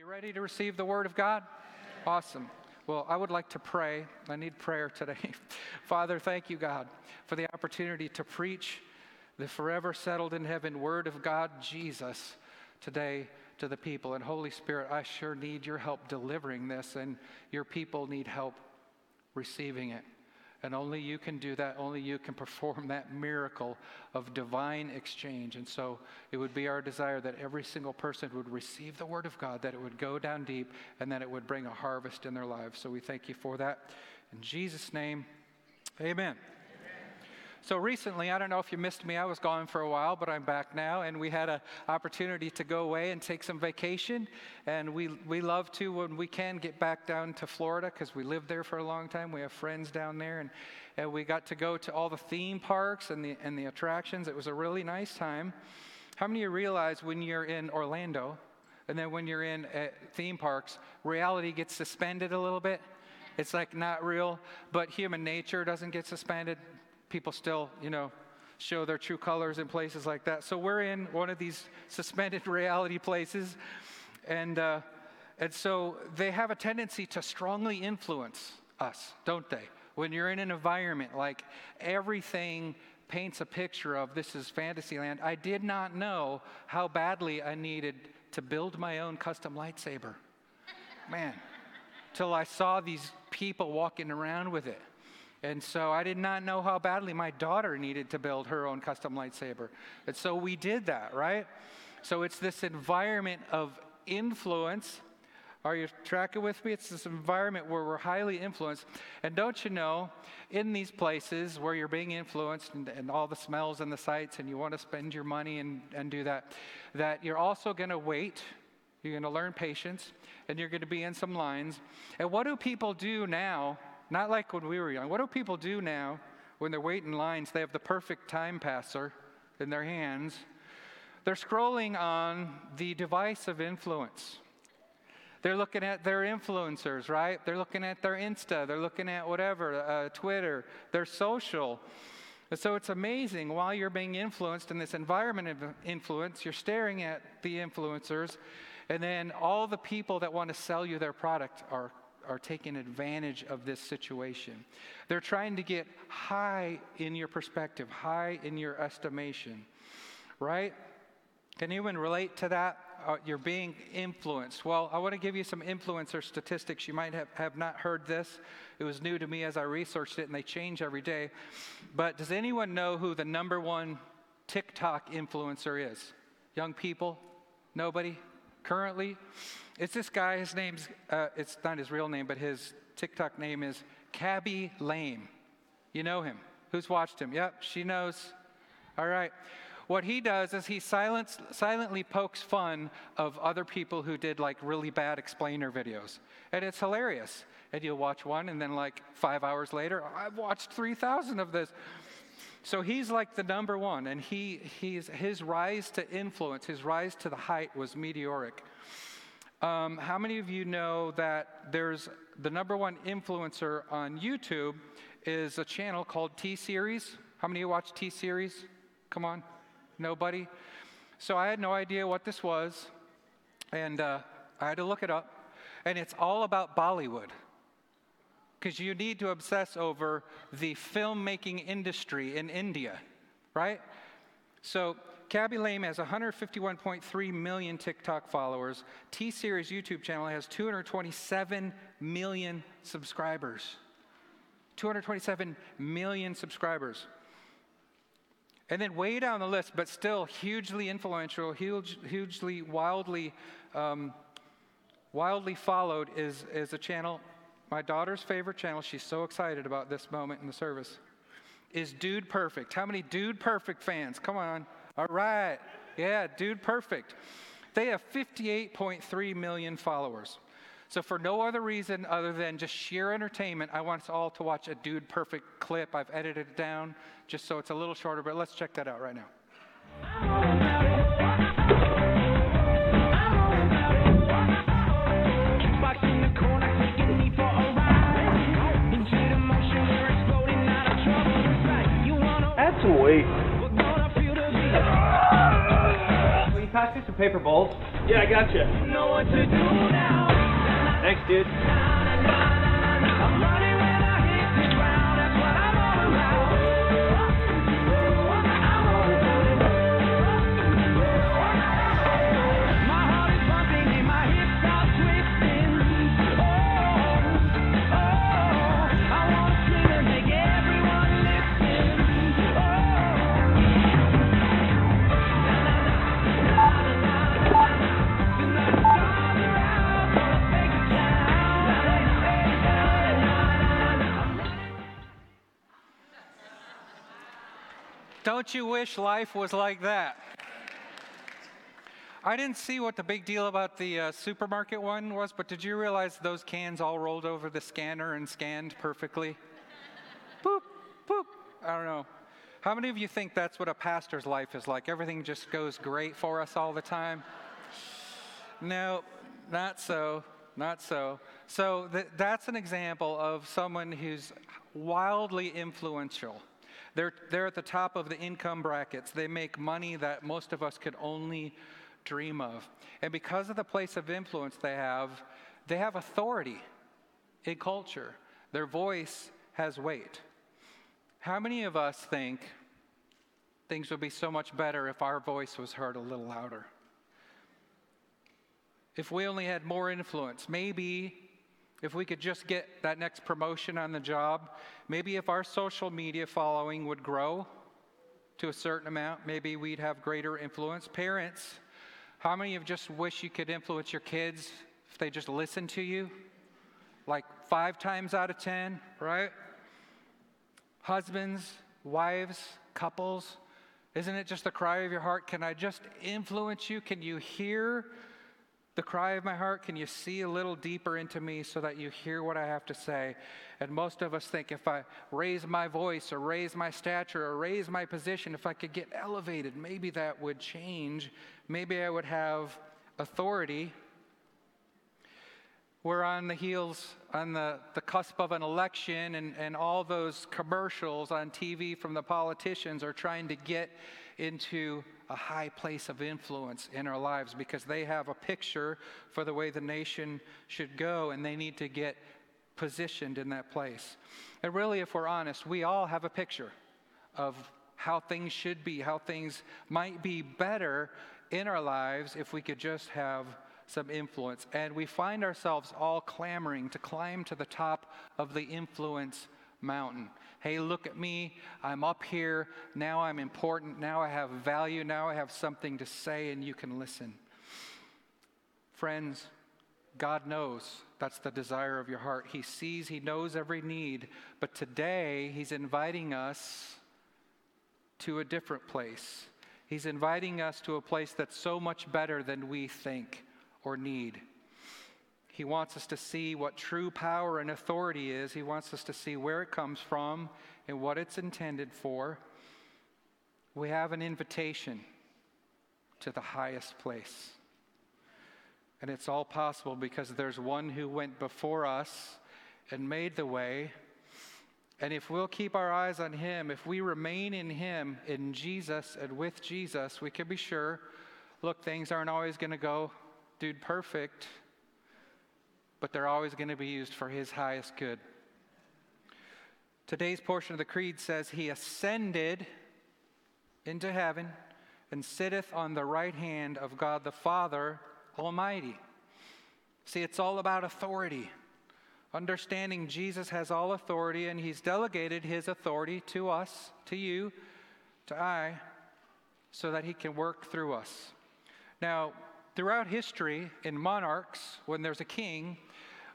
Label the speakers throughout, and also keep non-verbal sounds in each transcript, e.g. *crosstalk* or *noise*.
Speaker 1: you ready to receive the Word of God? Awesome. Well, I would like to pray. I need prayer today. *laughs* Father, thank you, God, for the opportunity to preach the forever settled in heaven Word of God, Jesus, today to the people. And Holy Spirit, I sure need your help delivering this, and your people need help receiving it. And only you can do that. Only you can *laughs* perform that miracle of divine exchange. And so it would be our desire that every single person would receive the Word of God, that it would go down deep, and that it would bring a harvest in their lives. So we thank you for that. In Jesus' name, amen. So recently, I don't know if you missed me, I was gone for a while, but I'm back now, and we had an opportunity to go away and take some vacation. And we, we love to, when we can, get back down to Florida because we lived there for a long time. We have friends down there, and, and we got to go to all the theme parks and the, and the attractions. It was a really nice time. How many of you realize when you're in Orlando, and then when you're in theme parks, reality gets suspended a little bit? It's like not real, but human nature doesn't get suspended people still, you know, show their true colors in places like that. So we're in one of these suspended *laughs* reality places, and uh, and so they have a tendency to strongly influence us, don't they? When you're in an environment like everything paints a picture of this is Fantasyland, I did not know how badly I needed to build my own custom lightsaber. Man, till I saw these people walking around with it. And so I did not know how badly my daughter needed to build her own custom lightsaber. And so we did that, right? So it's this environment of influence. Are you tracking with me? It's this environment where we're highly influenced. And don't you know, in these places where you're being influenced and, and all the smells and the sights, and you want to spend your money and, and do that, that you're also going to wait. You're going to learn patience, and you're going to be in some lines. And what do people do now? Not like when we were young. What do people do now when they're waiting lines? They have the perfect time passer in their hands. They're scrolling on the device of influence. They're looking at their influencers, right? They're looking at their Insta. They're looking at whatever, uh, Twitter, their social. And so it's amazing while you're being influenced in this environment of influence, you're staring at the influencers, and then all the people that want to sell you their product are are taking advantage of this situation. They're trying to get high in your perspective, high in your estimation, right? Can anyone relate to that? Uh, you're being influenced. Well, I want to give you some influencer statistics. You might have, have not heard this. It was new to me as I researched it, and they change every day. But does anyone know who the number one TikTok influencer is? Young people? Nobody? Currently? It's this guy, his name's, uh, it's not his real name, but his TikTok name is Khaby Lame. You know him. Who's watched him? Yep, she knows. All right. What he does is he silence, silently pokes fun of other people who did like really bad explainer videos. And it's hilarious. And you'll watch one, and then like five hours later, I've watched 3,000 of this. So he's like the number one, and he, he's, his rise to influence, his rise to the height was meteoric. Um, how many of you know that there's the number one influencer on YouTube is a channel called T Series? How many of you watch T Series? Come on, nobody. So I had no idea what this was, and uh, I had to look it up. And it's all about Bollywood, because you need to obsess over the filmmaking industry in India, right? So Khaby Lame has 151.3 million TikTok followers. T Series YouTube channel has 227 million subscribers. 227 million subscribers. And then way down the list, but still hugely influential, huge, hugely, wildly, um, wildly followed, is, is a channel, my daughter's favorite channel. She's so excited about this moment in the service. Is Dude Perfect. How many Dude Perfect fans? Come on. All right. Yeah, dude, perfect. They have 58.3 million followers. So, for no other reason other than just sheer entertainment, I want us all to watch a dude perfect clip. I've edited it down just so it's a little shorter, but let's check that out right now.
Speaker 2: Add some me some paper bowls?
Speaker 3: Yeah, I got you.
Speaker 2: Thanks, dude.
Speaker 1: Don't you wish life was like that? I didn't see what the big deal about the uh, supermarket one was, but did you realize those cans all rolled over the scanner and scanned perfectly? boop, boop. I don't know. How many of you think that's what a pastor's life is like? Everything just goes great for us all the time? No, not so. Not so. So th- that's an example of someone who's wildly influential. They're, they're at the top of the income brackets. They make money that most of us could only dream of. And because of the place of influence they have, they have authority in culture. Their voice has weight. How many of us think things would be so much better if our voice was heard a little louder? If we only had more influence, maybe if we could just get that next promotion on the job, maybe if our social media following would grow to a certain amount, maybe we'd have greater influence. Parents, how many of you just wish you could influence your kids if they just listen to you? Like five times out of ten, right? Husbands, wives, couples, isn't it just the cry of your heart? Can I just influence you? Can you hear the cry of my heart? Can you see a little deeper into me so that you hear what I have to say? And most of us think if I raise my voice or raise my stature or raise my position, if I could get elevated, maybe that would change. Maybe I would have authority. We're on the heels, on the, the cusp of an election, and, and all those commercials on TV from the politicians are trying to get into a high place of influence in our lives because they have a picture for the way the nation should go and they need to get positioned in that place. And really, if we're honest, we all have a picture of how things should be, how things might be better in our lives if we could just have some influence. And we find ourselves all clamoring to climb to the top of the influence mountain. Hey, look at me. I'm up here. Now I'm important. Now I have value. Now I have something to say, and you can listen. Friends, God knows that's the desire of your heart. He sees, He knows every need. But today, He's inviting us to a different place. He's inviting us to a place that's so much better than we think or need. He wants us to see what true power and authority is. He wants us to see where it comes from and what it's intended for. We have an invitation to the highest place. And it's all possible because there's one who went before us and made the way. And if we'll keep our eyes on him, if we remain in him, in Jesus, and with Jesus, we can be sure look, things aren't always going to go, dude, perfect but they're always going to be used for his highest good. Today's portion of the Creed says, He ascended into heaven and sitteth on the right hand of God the Father Almighty. See, it's all about authority. Understanding Jesus has all authority and he's delegated his authority to us, to you, to I, so that he can work through us. Now, throughout history, in monarchs, when there's a king,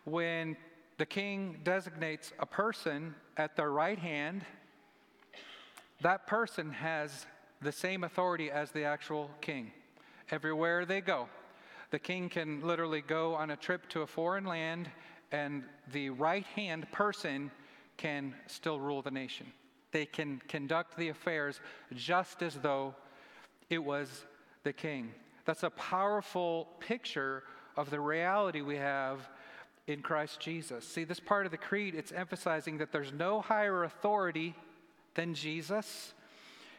Speaker 1: when the king designates a person at their right hand, that person has the same authority as the actual king. Everywhere they go, the king can literally go on a trip to a foreign land, and the right hand person can still rule the nation. They can conduct the affairs just as though it was the king. That's a powerful picture of the reality we have in Christ Jesus. See, this part of the creed, it's emphasizing that there's no higher authority than Jesus.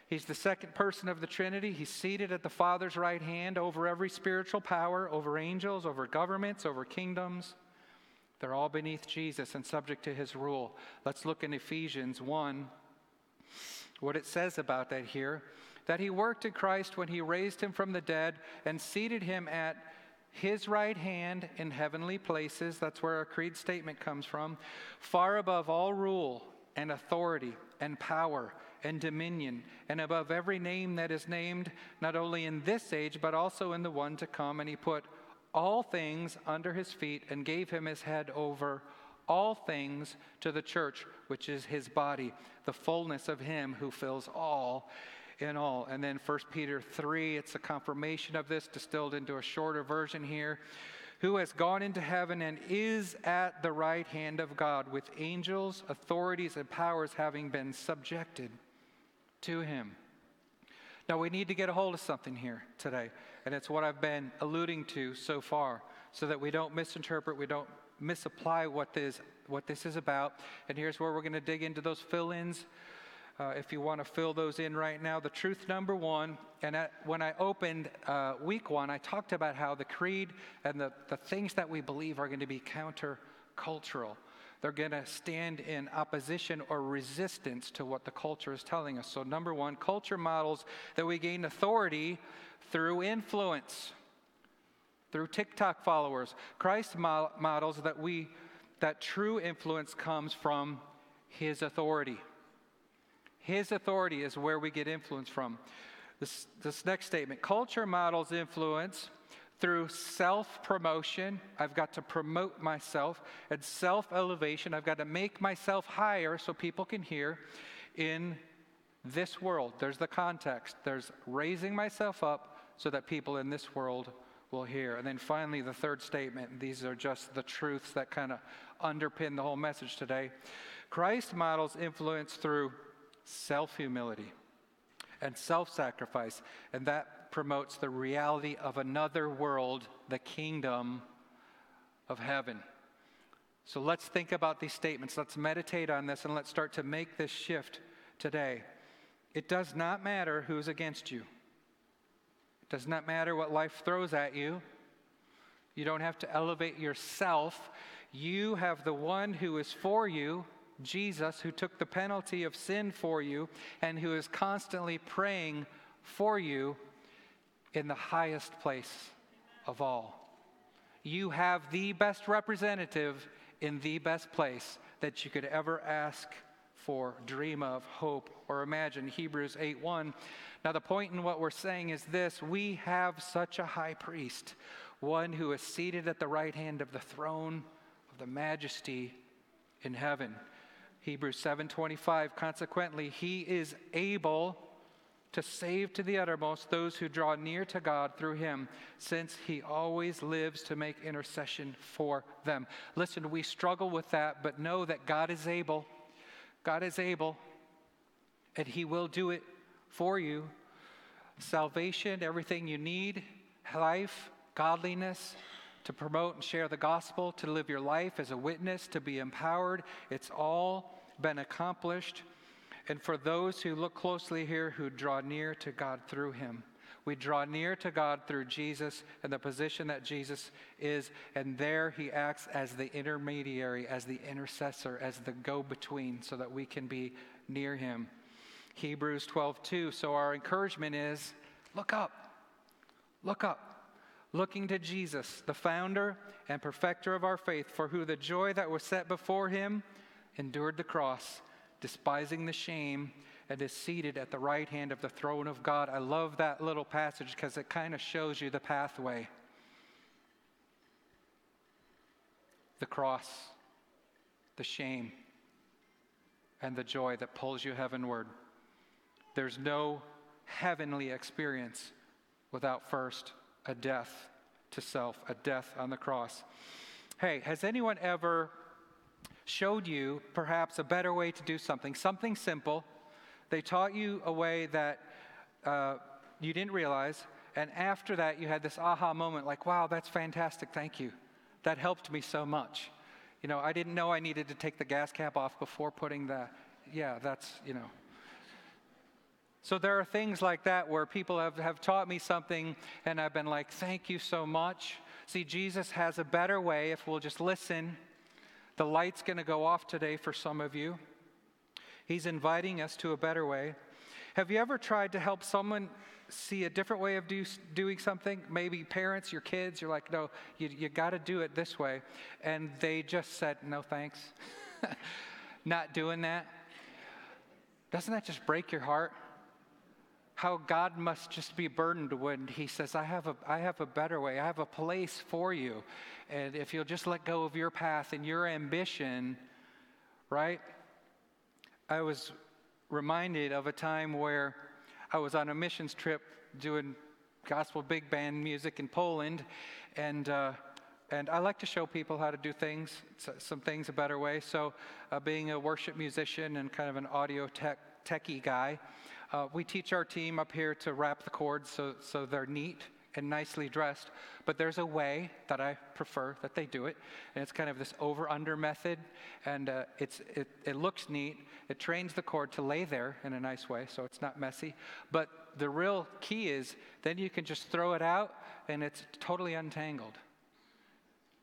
Speaker 1: He's the second person of the Trinity. He's seated at the Father's right hand over every spiritual power, over angels, over governments, over kingdoms. They're all beneath Jesus and subject to his rule. Let's look in Ephesians 1, what it says about that here. That he worked in Christ when he raised him from the dead and seated him at his right hand in heavenly places. That's where our creed statement comes from. Far above all rule and authority and power and dominion, and above every name that is named, not only in this age, but also in the one to come. And he put all things under his feet and gave him his head over all things to the church, which is his body, the fullness of him who fills all in all. And then 1 Peter 3, it's a confirmation of this, distilled into a shorter version here. Who has gone into heaven and is at the right hand of God, with angels, authorities, and powers having been subjected to him. Now, we need to get a hold of something here today, and it's what I've been alluding to so far, so that we don't misinterpret, we don't misapply what this, what this is about. And here's where we're going to dig into those fill ins. Uh, if you want to fill those in right now, the truth number one, and at, when I opened uh, week one, I talked about how the creed and the, the things that we believe are going to be countercultural. They're going to stand in opposition or resistance to what the culture is telling us. So, number one, culture models that we gain authority through influence, through TikTok followers. Christ models that we that true influence comes from his authority. His authority is where we get influence from. This, this next statement culture models influence through self promotion, I've got to promote myself, and self elevation, I've got to make myself higher so people can hear in this world. There's the context. There's raising myself up so that people in this world will hear. And then finally, the third statement. These are just the truths that kind of underpin the whole message today. Christ models influence through self humility and self sacrifice, and that promotes the reality of another world, the kingdom of heaven. So let's think about these statements. Let's meditate on this and let's start to make this shift today. It does not matter who's against you, it does not matter what life throws at you. You don't have to elevate yourself. You have the one who is for you, Jesus, who took the penalty of sin for you and who is constantly praying for you in the highest place of all. You have the best representative in the best place that you could ever ask for, dream of, hope, or imagine. Hebrews 8 1. Now, the point in what we're saying is this we have such a high priest, one who is seated at the right hand of the throne of the majesty in heaven. Hebrews 7:25 consequently he is able to save to the uttermost those who draw near to God through him, since he always lives to make intercession for them. Listen, we struggle with that, but know that God is able. God is able, and he will do it for you. Salvation, everything you need, life, godliness, to promote and share the gospel, to live your life as a witness, to be empowered. It's all been accomplished and for those who look closely here who draw near to God through him. We draw near to God through Jesus and the position that Jesus is, and there he acts as the intermediary, as the intercessor, as the go between, so that we can be near him. Hebrews 12, 2. So our encouragement is look up, look up, looking to Jesus, the founder and perfecter of our faith, for who the joy that was set before him endured the cross despising the shame, and is seated at the right hand of the throne of God. I love that little passage because it kind of shows you the pathway. The cross, the shame, and the joy that pulls you heavenward. There's no heavenly experience without first a death to self, a death on the cross. Hey, has anyone ever showed you perhaps a better way to do something, something simple. They taught you a way that uh, you didn't realize. And after that, you had this aha moment like, wow, that's fantastic. Thank you. That helped me so much. You know, I didn't know I needed to take the gas cap off before putting the, yeah, that's, you know. So there are things like that where people have, have taught me something and I've been like, thank you so much. See, Jesus has a better way if we'll just listen. The light's going to go off today for some of you. He's inviting us to a better way. Have you ever tried to help someone see a different way of do, doing something? Maybe parents, your kids, you're like, no, you, you got to do it this way. And they just said, no thanks. *laughs* Not doing that. Doesn't that just break your heart? How God must just be burdened when He says, I have, a, I have a better way, I have a place for you. And if you'll just let go of your path and your ambition, right? I was reminded of a time where I was on a missions trip doing gospel big band music in Poland, and uh, and I like to show people how to do things, some things a better way. So, uh, being a worship musician and kind of an audio tech techie guy, uh, we teach our team up here to wrap the cords so so they're neat and nicely dressed, but there's a way that I prefer that they do it, and it's kind of this over-under method, and uh, it's it, it looks neat. It trains the cord to lay there in a nice way, so it's not messy. But the real key is then you can just throw it out, and it's totally untangled.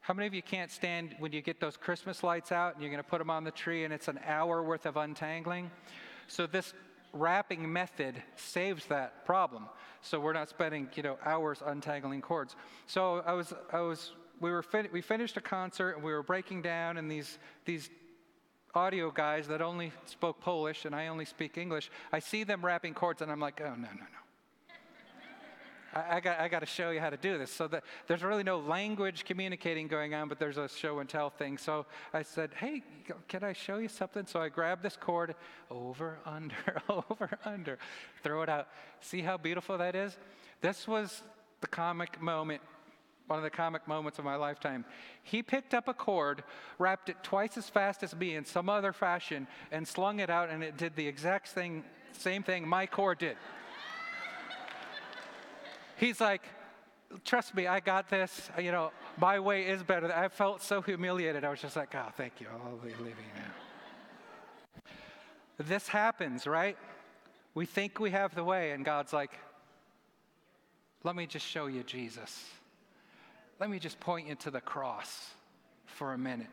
Speaker 1: How many of you can't stand when you get those Christmas lights out and you're going to put them on the tree and it's an hour worth of untangling? So this wrapping method saves that problem. So we're not spending, you know, hours untangling cords. So I was, I was, we were, fin- we finished a concert and we were breaking down, and these, these audio guys that only spoke Polish and I only speak English, I see them wrapping cords, and I'm like, oh no, no, no. I, I, got, I got to show you how to do this. So that there's really no language communicating going on, but there's a show and tell thing. So I said, hey, can I show you something? So I grabbed this cord, over, *laughs* under, over, under, throw it out. See how beautiful that is? This was the comic moment one of the comic moments of my lifetime. He picked up a cord, wrapped it twice as fast as me in some other fashion, and slung it out, and it did the exact thing, same thing my cord did. He's like, trust me, I got this. You know, my way is better. I felt so humiliated. I was just like, oh, thank you. I'll be leaving now. This happens, right? We think we have the way, and God's like, let me just show you Jesus. Let me just point you to the cross for a minute.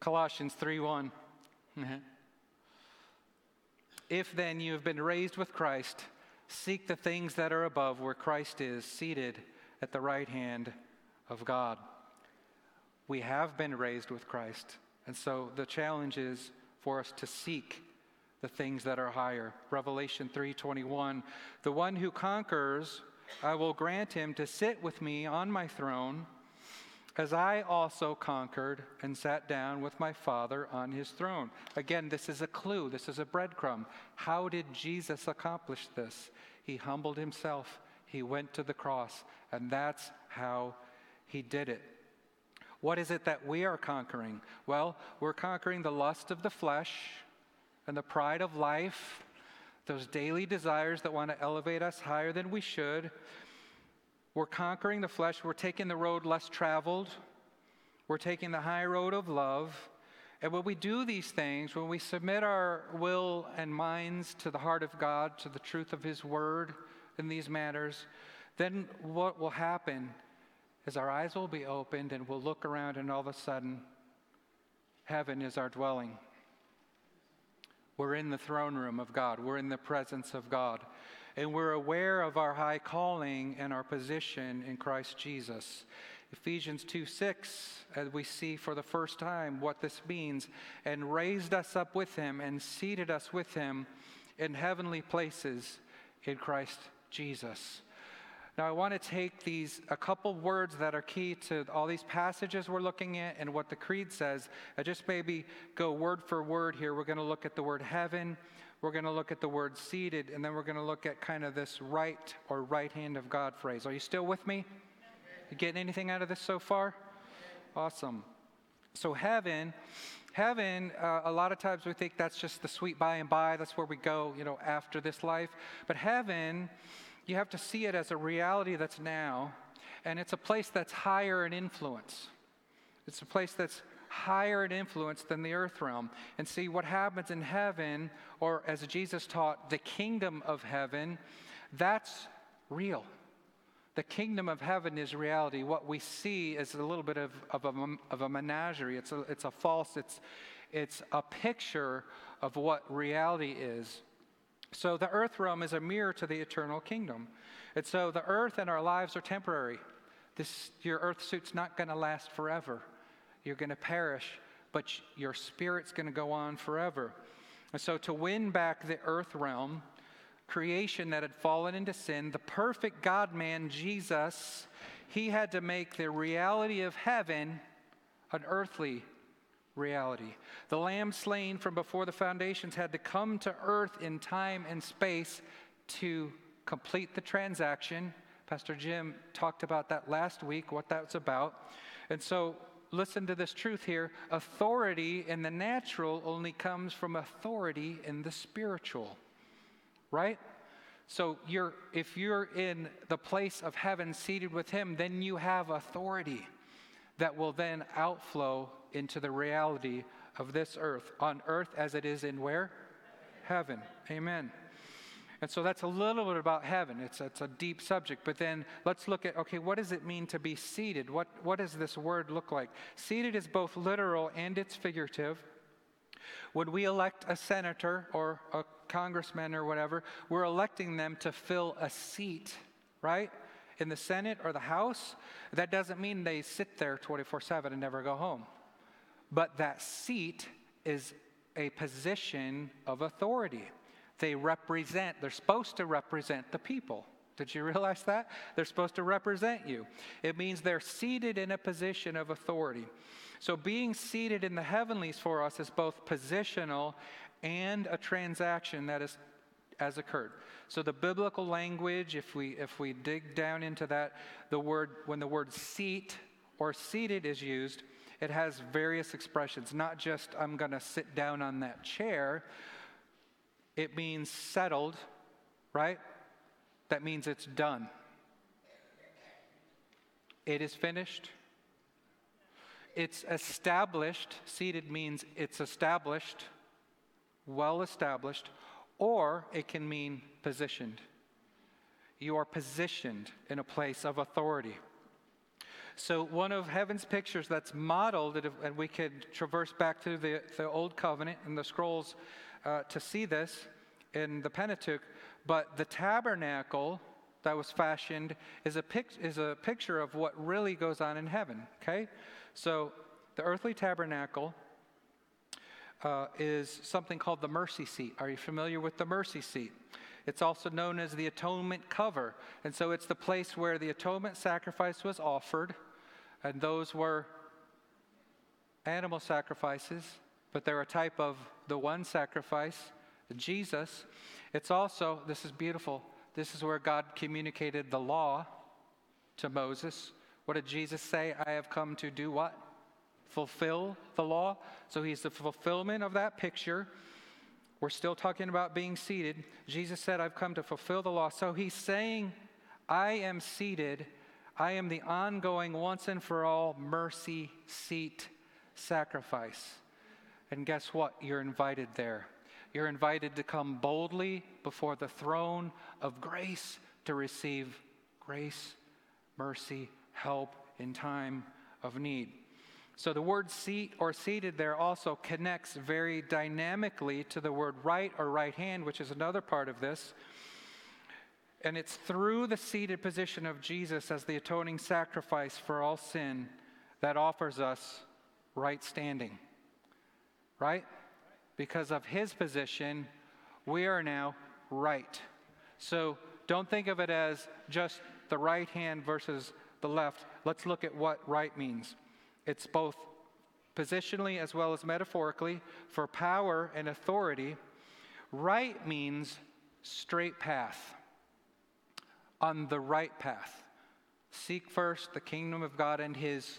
Speaker 1: Colossians 3 1. Mm-hmm. If then you have been raised with Christ, seek the things that are above where Christ is, seated at the right hand of God. We have been raised with Christ, and so the challenge is for us to seek the things that are higher. Revelation 3:21, the one who conquers, I will grant him to sit with me on my throne as I also conquered and sat down with my Father on his throne. Again, this is a clue, this is a breadcrumb. How did Jesus accomplish this? He humbled himself, he went to the cross, and that's how he did it. What is it that we are conquering? Well, we're conquering the lust of the flesh and the pride of life, those daily desires that want to elevate us higher than we should. We're conquering the flesh. We're taking the road less traveled. We're taking the high road of love. And when we do these things, when we submit our will and minds to the heart of God, to the truth of His Word in these matters, then what will happen is our eyes will be opened and we'll look around, and all of a sudden, heaven is our dwelling. We're in the throne room of God, we're in the presence of God and we're aware of our high calling and our position in Christ Jesus. Ephesians 2 6, as we see for the first time what this means, and raised us up with him and seated us with him in heavenly places in Christ Jesus. Now, I want to take these, a couple words that are key to all these passages we're looking at and what the Creed says. I just maybe go word for word here. We're going to look at the word heaven, we're going to look at the word seated, and then we're going to look at kind of this right or right hand of God phrase. Are you still with me? You getting anything out of this so far? Awesome. So, heaven, heaven, uh, a lot of times we think that's just the sweet by and by, that's where we go, you know, after this life. But heaven, you have to see it as a reality that's now, and it's a place that's higher in influence. It's a place that's higher in influence than the earth realm. And see what happens in heaven, or as Jesus taught, the kingdom of heaven, that's real. The kingdom of heaven is reality. What we see is a little bit of, of, a, of a menagerie. It's a, it's a false, it's, it's a picture of what reality is. So the earth realm is a mirror to the eternal kingdom. And so the earth and our lives are temporary. This, your earth suit's not going to last forever. You're going to perish, but your spirit's going to go on forever. And so to win back the earth realm, creation that had fallen into sin, the perfect God man, Jesus, he had to make the reality of heaven an earthly reality. The lamb slain from before the foundations had to come to earth in time and space to complete the transaction. Pastor Jim talked about that last week, what that's about. And so listen to this truth here authority in the natural only comes from authority in the spiritual right? So you're, if you're in the place of heaven seated with him, then you have authority that will then outflow into the reality of this earth, on earth as it is in where? Heaven. Amen. And so that's a little bit about heaven. It's, it's a deep subject. But then let's look at okay, what does it mean to be seated? What, what does this word look like? Seated is both literal and it's figurative. When we elect a senator or a congressman or whatever, we're electing them to fill a seat, right? In the Senate or the House. That doesn't mean they sit there 24 7 and never go home. But that seat is a position of authority. They represent, they're supposed to represent the people. Did you realize that? They're supposed to represent you. It means they're seated in a position of authority. So, being seated in the heavenlies for us is both positional and a transaction that is, has occurred. So, the biblical language, if we, if we dig down into that, the word, when the word seat or seated is used, it has various expressions, not just I'm going to sit down on that chair. It means settled, right? That means it's done. It is finished it's established, seated means it's established, well established, or it can mean positioned. You are positioned in a place of authority. So, one of heaven's pictures that's modeled, and we could traverse back to the, the Old Covenant and the scrolls uh, to see this in the Pentateuch, but the tabernacle that was fashioned is a, pic- is a picture of what really goes on in heaven, okay? So, the earthly tabernacle uh, is something called the mercy seat. Are you familiar with the mercy seat? It's also known as the atonement cover. And so, it's the place where the atonement sacrifice was offered, and those were animal sacrifices, but they're a type of the one sacrifice, Jesus. It's also, this is beautiful, this is where God communicated the law to Moses. What did Jesus say? I have come to do what? Fulfill the law. So he's the fulfillment of that picture. We're still talking about being seated. Jesus said, I've come to fulfill the law. So he's saying, I am seated. I am the ongoing, once and for all mercy seat sacrifice. And guess what? You're invited there. You're invited to come boldly before the throne of grace to receive grace, mercy, help in time of need. So the word seat or seated there also connects very dynamically to the word right or right hand, which is another part of this. And it's through the seated position of Jesus as the atoning sacrifice for all sin that offers us right standing. Right? Because of his position, we are now right. So don't think of it as just the right hand versus the left, let's look at what right means. It's both positionally as well as metaphorically for power and authority. Right means straight path, on the right path. Seek first the kingdom of God and his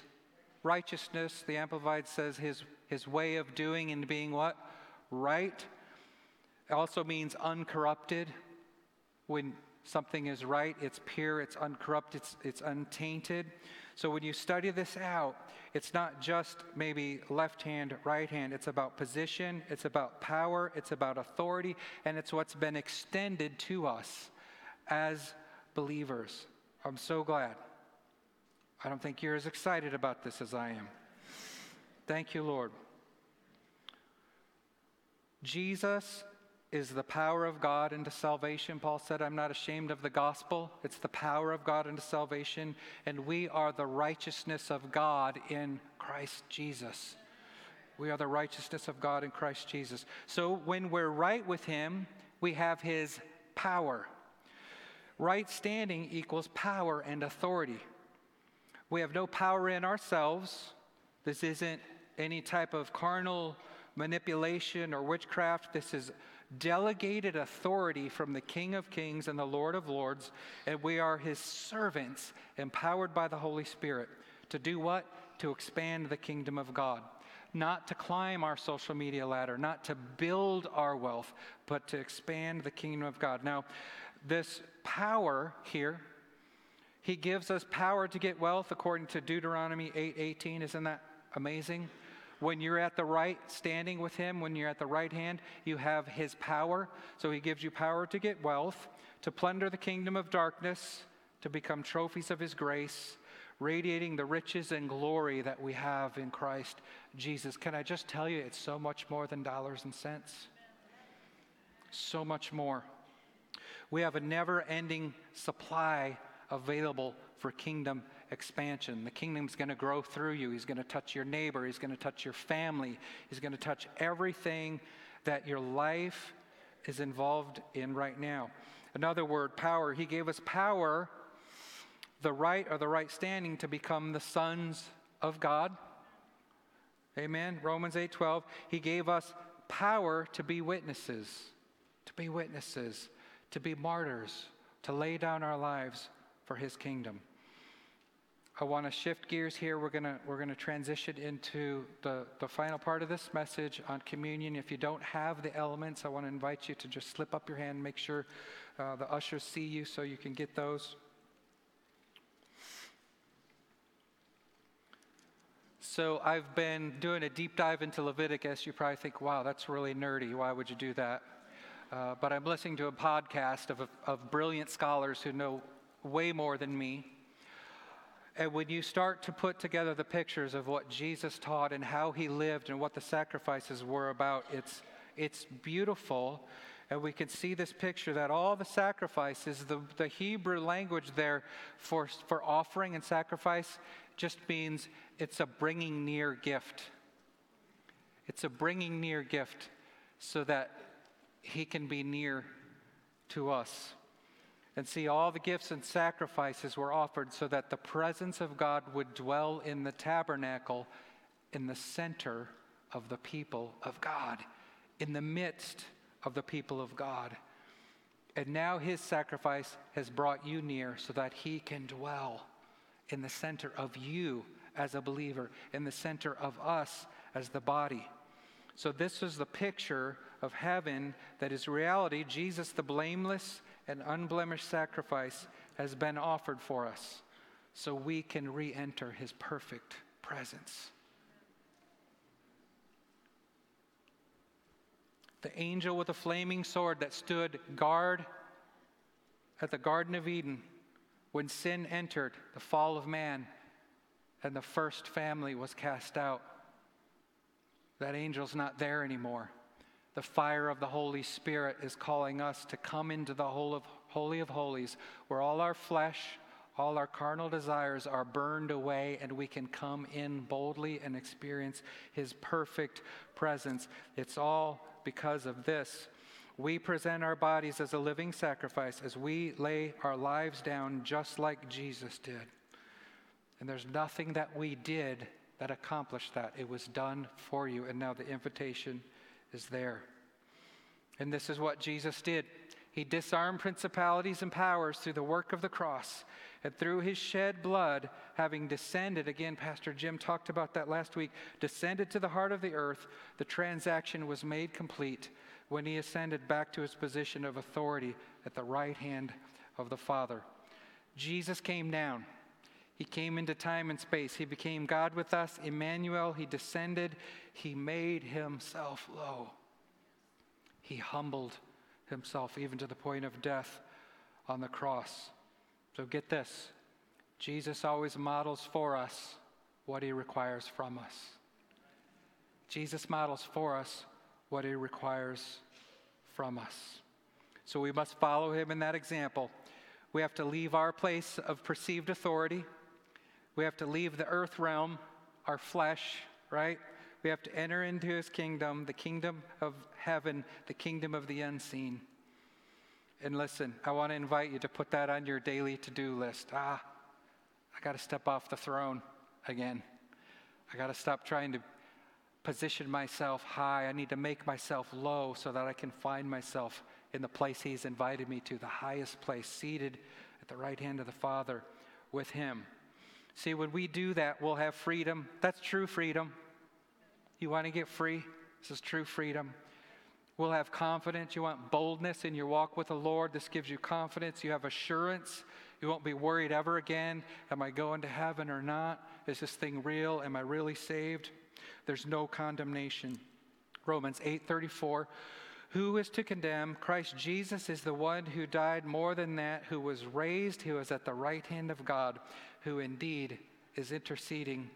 Speaker 1: righteousness. The Amplified says his, his way of doing and being what? Right. It also means uncorrupted. When something is right, it's pure, it's uncorrupt, it's, it's untainted. So when you study this out, it's not just maybe left hand, right hand. It's about position, it's about power, it's about authority, and it's what's been extended to us as believers. I'm so glad. I don't think you're as excited about this as I am. Thank you, Lord. Jesus is the power of God into salvation. Paul said, I'm not ashamed of the gospel. It's the power of God into salvation, and we are the righteousness of God in Christ Jesus. We are the righteousness of God in Christ Jesus. So when we're right with Him, we have His power. Right standing equals power and authority. We have no power in ourselves. This isn't any type of carnal manipulation or witchcraft. This is delegated authority from the King of Kings and the Lord of Lords, and we are his servants, empowered by the Holy Spirit to do what? To expand the kingdom of God. Not to climb our social media ladder, not to build our wealth, but to expand the kingdom of God. Now, this power here, he gives us power to get wealth according to Deuteronomy 8 Isn't that amazing? When you're at the right, standing with Him, when you're at the right hand, you have His power. So He gives you power to get wealth, to plunder the kingdom of darkness, to become trophies of His grace, radiating the riches and glory that we have in Christ Jesus. Can I just tell you, it's so much more than dollars and cents? So much more. We have a never ending supply available for kingdom expansion. The kingdom's going to grow through you. He's going to touch your neighbor. He's going to touch your family. He's going to touch everything that your life is involved in right now. Another word, power. He gave us power, the right or the right standing to become the sons of God. Amen. Romans 8:12. He gave us power to be witnesses, to be witnesses, to be martyrs, to lay down our lives for his kingdom. I want to shift gears here. We're going to we're going to transition into the, the final part of this message on communion. If you don't have the elements, I want to invite you to just slip up your hand make sure uh, the ushers see you so you can get those. So I've been doing a deep dive into Leviticus. You probably think, wow, that's really nerdy. Why would you do that? Uh, but I'm listening to a podcast of, of brilliant scholars who know way more than me. And when you start to put together the pictures of what Jesus taught and how he lived and what the sacrifices were about, it's, it's beautiful. And we can see this picture that all the sacrifices, the, the Hebrew language there for, for offering and sacrifice just means it's a bringing near gift. It's a bringing near gift so that he can be near to us. And see, all the gifts and sacrifices were offered so that the presence of God would dwell in the tabernacle in the center of the people of God, in the midst of the people of God. And now his sacrifice has brought you near so that he can dwell in the center of you as a believer, in the center of us as the body. So, this is the picture of heaven that is reality. Jesus, the blameless and unblemished sacrifice has been offered for us so we can re enter his perfect presence. The angel with a flaming sword that stood guard at the Garden of Eden when sin entered, the fall of man, and the first family was cast out. That angel's not there anymore. The fire of the Holy Spirit is calling us to come into the Holy of Holies, where all our flesh, all our carnal desires are burned away, and we can come in boldly and experience His perfect presence. It's all because of this. We present our bodies as a living sacrifice as we lay our lives down just like Jesus did. And there's nothing that we did that accomplished that. It was done for you, and now the invitation is there. And this is what Jesus did. He disarmed principalities and powers through the work of the cross. And through his shed blood, having descended, again, Pastor Jim talked about that last week, descended to the heart of the earth, the transaction was made complete when he ascended back to his position of authority at the right hand of the Father. Jesus came down. He came into time and space. He became God with us, Emmanuel. He descended. He made himself low. He humbled himself even to the point of death on the cross. So get this Jesus always models for us what he requires from us. Jesus models for us what he requires from us. So we must follow him in that example. We have to leave our place of perceived authority. We have to leave the earth realm, our flesh, right? We have to enter into his kingdom, the kingdom of heaven, the kingdom of the unseen. And listen, I want to invite you to put that on your daily to do list. Ah, I got to step off the throne again. I got to stop trying to position myself high. I need to make myself low so that I can find myself in the place He's invited me to, the highest place, seated at the right hand of the Father with Him. See, when we do that, we'll have freedom. That's true freedom. You want to get free? This is true freedom. We'll have confidence. You want boldness in your walk with the Lord. This gives you confidence. You have assurance. You won't be worried ever again. Am I going to heaven or not? Is this thing real? Am I really saved? There's no condemnation. Romans 8:34 who is to condemn? Christ Jesus is the one who died more than that, who was raised, who is at the right hand of God, who indeed is interceding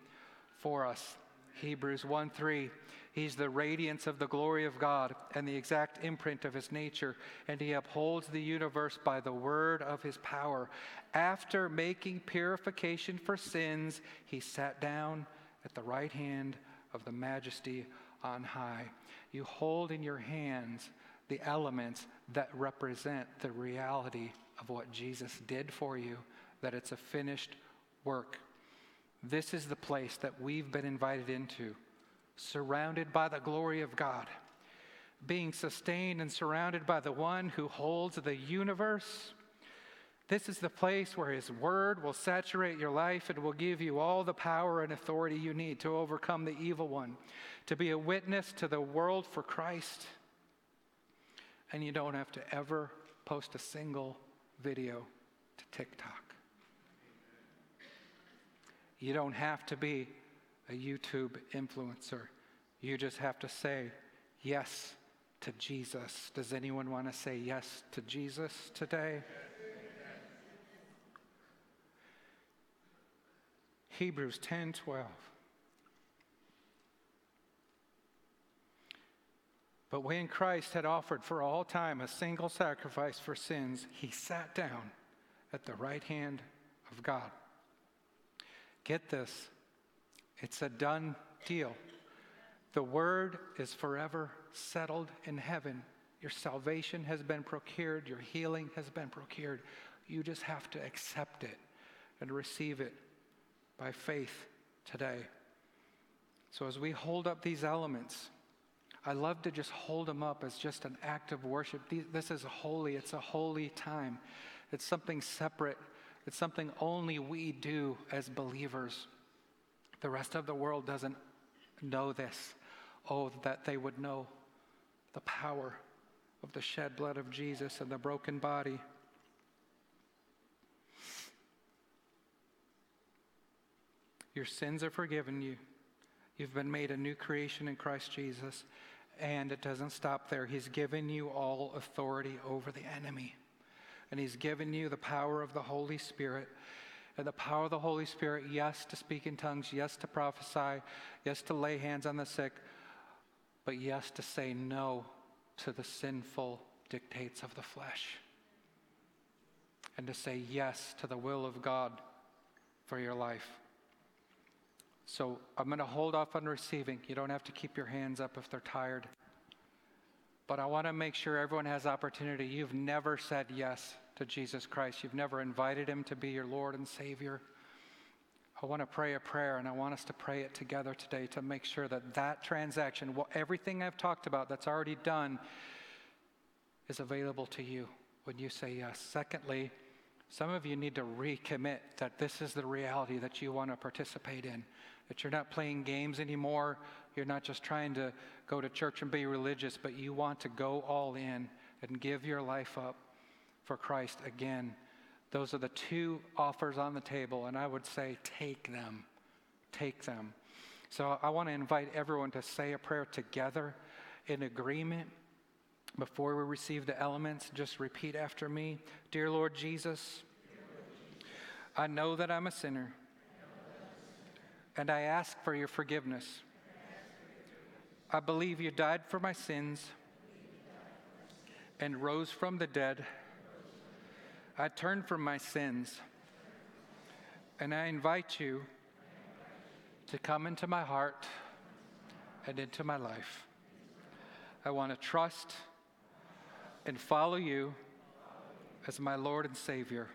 Speaker 1: for us. Hebrews 1 3. He's the radiance of the glory of God and the exact imprint of his nature, and he upholds the universe by the word of his power. After making purification for sins, he sat down at the right hand of the majesty on high. You hold in your hands the elements that represent the reality of what Jesus did for you, that it's a finished work. This is the place that we've been invited into, surrounded by the glory of God, being sustained and surrounded by the one who holds the universe. This is the place where His Word will saturate your life and will give you all the power and authority you need to overcome the evil one, to be a witness to the world for Christ. And you don't have to ever post a single video to TikTok. You don't have to be a YouTube influencer. You just have to say yes to Jesus. Does anyone want to say yes to Jesus today? Hebrews 10 12. But when Christ had offered for all time a single sacrifice for sins, he sat down at the right hand of God. Get this, it's a done deal. The word is forever settled in heaven. Your salvation has been procured, your healing has been procured. You just have to accept it and receive it by faith today. So, as we hold up these elements, I love to just hold them up as just an act of worship. This is holy, it's a holy time. It's something separate, it's something only we do as believers. The rest of the world doesn't know this. Oh, that they would know the power of the shed blood of Jesus and the broken body. Your sins are forgiven you. You've been made a new creation in Christ Jesus. And it doesn't stop there. He's given you all authority over the enemy. And He's given you the power of the Holy Spirit. And the power of the Holy Spirit, yes, to speak in tongues, yes, to prophesy, yes, to lay hands on the sick, but yes, to say no to the sinful dictates of the flesh. And to say yes to the will of God for your life. So I'm going to hold off on receiving. You don't have to keep your hands up if they're tired. But I want to make sure everyone has opportunity. You've never said yes to Jesus Christ. You've never invited him to be your Lord and Savior. I want to pray a prayer and I want us to pray it together today to make sure that that transaction, everything I've talked about that's already done, is available to you when you say yes. Secondly, some of you need to recommit that this is the reality that you want to participate in that you're not playing games anymore. You're not just trying to go to church and be religious, but you want to go all in and give your life up for Christ again Those are the two offers on the table, and I would say take them. Take them. So I want to invite everyone to say a prayer together in agreement before we receive the elements. Just repeat after me Dear Lord Jesus, I know that I'm a sinner, and I ask for your forgiveness. I believe you died for my sins and rose from the dead. I turn from my sins and I invite you to come into my heart and into my life. I want to trust and follow you as my Lord and Savior.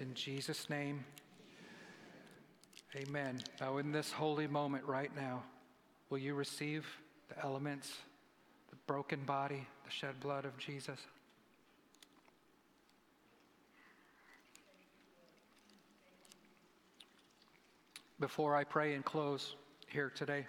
Speaker 1: In Jesus' name, amen. Now, in this holy moment right now, will you receive the elements, the broken body, the shed blood of Jesus? Before I pray and close here today,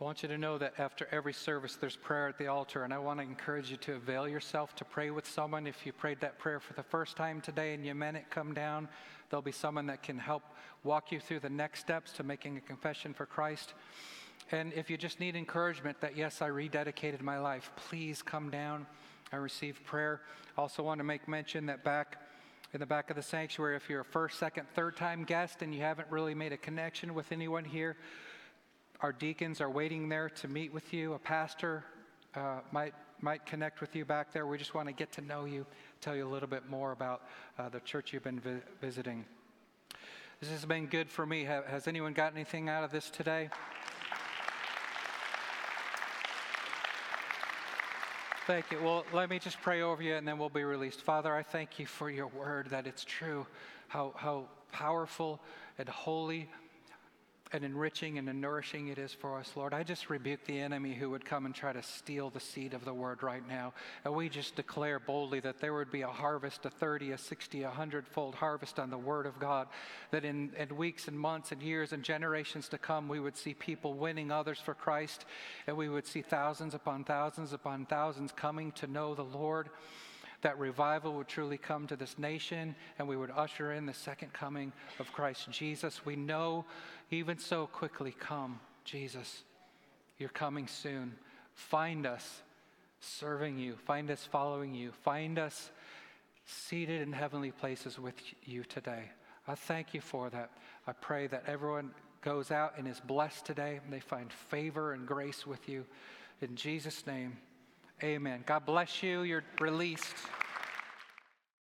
Speaker 1: I want you to know that after every service, there's prayer at the altar, and I want to encourage you to avail yourself to pray with someone. If you prayed that prayer for the first time today and you meant it, come down. There'll be someone that can help walk you through the next steps to making a confession for Christ. And if you just need encouragement that, yes, I rededicated my life, please come down and receive prayer. Also, want to make mention that back in the back of the sanctuary, if you're a first, second, third time guest and you haven't really made a connection with anyone here, our deacons are waiting there to meet with you. A pastor uh, might might connect with you back there. We just want to get to know you, tell you a little bit more about uh, the church you've been vi- visiting. This has been good for me. Ha- has anyone got anything out of this today? Thank you. Well, let me just pray over you and then we'll be released. Father, I thank you for your word that it's true, how, how powerful and holy and enriching and nourishing it is for us, Lord. I just rebuke the enemy who would come and try to steal the seed of the word right now. And we just declare boldly that there would be a harvest, a 30, a 60, a 100 fold harvest on the word of God. That in, in weeks and months and years and generations to come, we would see people winning others for Christ. And we would see thousands upon thousands upon thousands coming to know the Lord that revival would truly come to this nation and we would usher in the second coming of Christ Jesus. We know even so quickly come, Jesus. You're coming soon. Find us serving you, find us following you, find us seated in heavenly places with you today. I thank you for that. I pray that everyone goes out and is blessed today and they find favor and grace with you. In Jesus' name. Amen. God bless you. You're released.